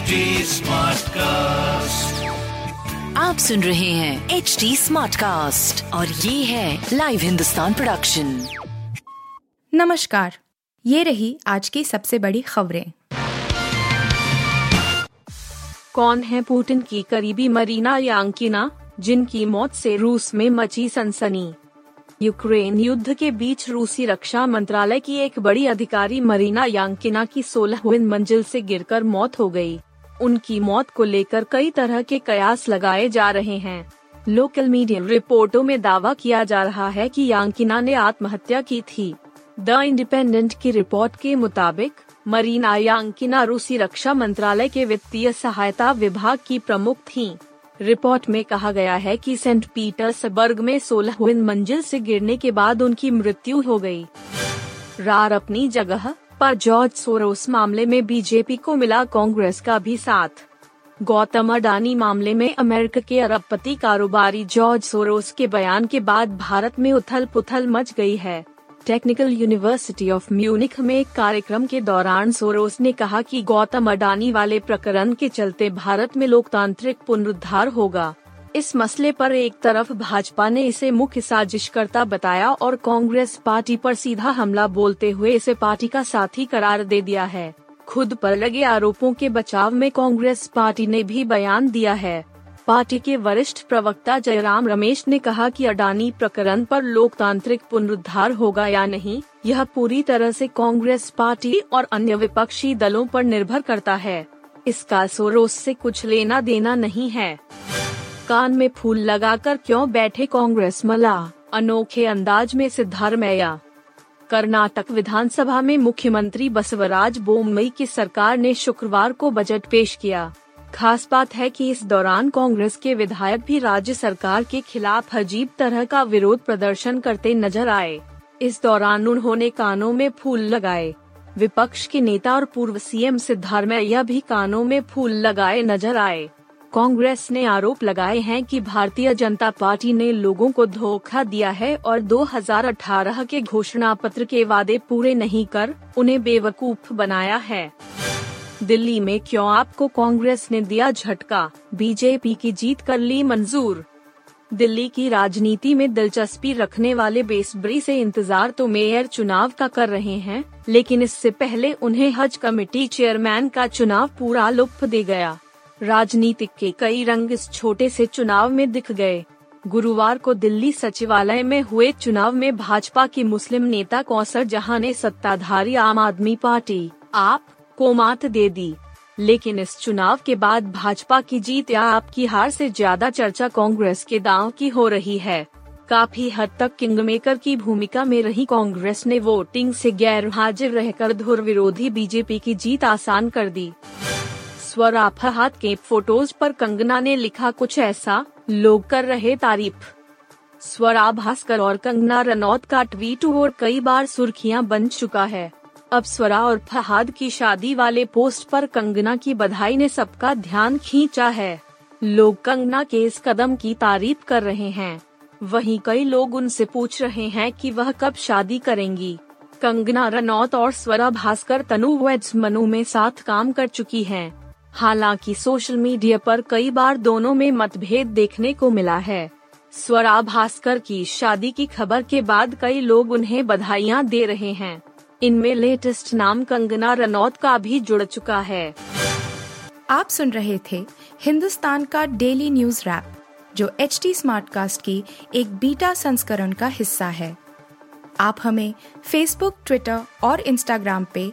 HD Smartcast. आप सुन रहे हैं एच डी स्मार्ट कास्ट और ये है लाइव हिंदुस्तान प्रोडक्शन नमस्कार ये रही आज की सबसे बड़ी खबरें कौन है पुतिन की करीबी मरीना यांकिना जिनकी मौत से रूस में मची सनसनी यूक्रेन युद्ध के बीच रूसी रक्षा मंत्रालय की एक बड़ी अधिकारी मरीना यांकिना की सोलहवीं मंजिल से गिरकर मौत हो गई। उनकी मौत को लेकर कई तरह के कयास लगाए जा रहे हैं लोकल मीडिया रिपोर्टों में दावा किया जा रहा है कि यांकिना ने आत्महत्या की थी द इंडिपेंडेंट की रिपोर्ट के मुताबिक, मरीना यांकिना रूसी रक्षा मंत्रालय के वित्तीय सहायता विभाग की प्रमुख थीं। रिपोर्ट में कहा गया है कि सेंट पीटर्सबर्ग में सोलह मंजिल से गिरने के बाद उनकी मृत्यु हो गई। रार अपनी जगह पर जॉर्ज सोरोस मामले में बीजेपी को मिला कांग्रेस का भी साथ। गौतम अडानी मामले में अमेरिका के अरबपति कारोबारी जॉर्ज सोरोस के बयान के बाद भारत में उथल पुथल मच गई है। टेक्निकल यूनिवर्सिटी ऑफ़ म्यूनिख में एक कार्यक्रम के दौरान सोरोस ने कहा कि गौतम अडानी वाले प्रकरण के चलते भारत में लोकतांत्रिक पुनरुद्धार होगा। इस मसले पर एक तरफ़ भाजपा ने इसे मुख्य साजिशकर्ता बताया और कांग्रेस पार्टी पर सीधा हमला बोलते हुए इसे पार्टी का साथी करार दे दिया है। खुद पर लगे आरोपों के बचाव में कांग्रेस पार्टी ने भी बयान दिया है। पार्टी के वरिष्ठ प्रवक्ता जयराम रमेश ने कहा कि अडानी प्रकरण पर लोकतांत्रिक पुनरुद्धार होगा या नहीं, यह पूरी तरह से कांग्रेस पार्टी और अन्य विपक्षी दलों पर निर्भर करता है। इसका सोरोस से कुछ लेना देना नहीं है। कान में फूल लगाकर क्यों बैठे कांग्रेस मला? अनोखे अंदाज में सिद्धारमैया। कर्नाटक विधानसभा में मुख्यमंत्री बसवराज बोमई की सरकार ने शुक्रवार को बजट पेश किया। खास बात है कि इस दौरान कांग्रेस के विधायक भी राज्य सरकार के खिलाफ अजीब तरह का विरोध प्रदर्शन करते नज़र आए। इस दौरान उन्होंने कानों में फूल लगाए। विपक्ष के नेता और पूर्व सीएम सिद्धारमैया भी कानों में फूल लगाए नज़र आए। कांग्रेस ने आरोप लगाए हैं कि भारतीय जनता पार्टी ने लोगों को धोखा दिया है और 2018 के घोषणा पत्र के वादे पूरे नहीं कर उन्हें बेवकूफ़ बनाया है। दिल्ली में क्यों आपको कांग्रेस ने दिया झटका? बीजेपी की जीत कर ली मंजूर। दिल्ली की राजनीति में दिलचस्पी रखने वाले बेसब्री से इंतज़ार तो मेयर चुनाव का कर रहे हैं, लेकिन इससे पहले उन्हें हज कमेटी चेयरमैन का चुनाव पूरा लुप्त दे गया। राजनीतिक के कई रंग इस छोटे से चुनाव में दिख गए। गुरुवार को दिल्ली सचिवालय में हुए चुनाव में भाजपा की मुस्लिम नेता कौसर जहाँ ने सत्ताधारी आम आदमी पार्टी, आप, को मात दे दी। लेकिन इस चुनाव के बाद भाजपा की जीत या आपकी हार से ज़्यादा चर्चा कांग्रेस के दांव की हो रही है। काफ़ी हद तक किंग मेकर की भूमिका में रही कांग्रेस ने वोटिंग से गैर हाजिर रहकर धुर विरोधी बीजेपी की जीत आसान कर दी। स्वर फहाद के फ़ोटोज़ पर कंगना ने लिखा कुछ ऐसा, लोग कर रहे तारीफ़। स्वरा भास्कर और कंगना रनौत का ट्वीट और कई बार सुर्खियाँ बन चुका है। अब स्वरा और फहाद की शादी वाले पोस्ट पर कंगना की बधाई ने सबका ध्यान खींचा है। लोग कंगना के इस कदम की तारीफ़ कर रहे हैं। वहीं कई लोग उनसे पूछ रहे हैं कि वह कब शादी करेंगी। कंगना रनौत और स्वरा भास्कर तनु वेड्स मनु में साथ काम कर चुकी हैं। हालाँकि सोशल मीडिया पर कई बार दोनों में मतभेद देखने को मिला है। स्वरा भास्कर की शादी की खबर के बाद कई लोग उन्हें बधाइयाँ दे रहे हैं। इनमें लेटेस्ट नाम कंगना रनौत का भी जुड़ चुका है। आप सुन रहे थे हिंदुस्तान का डेली न्यूज़ रैप, जो एच टी स्मार्ट कास्ट की एक बीटा संस्करण का हिस्सा है। आप हमें फेसबुक ट्विटर और इंस्टाग्राम पे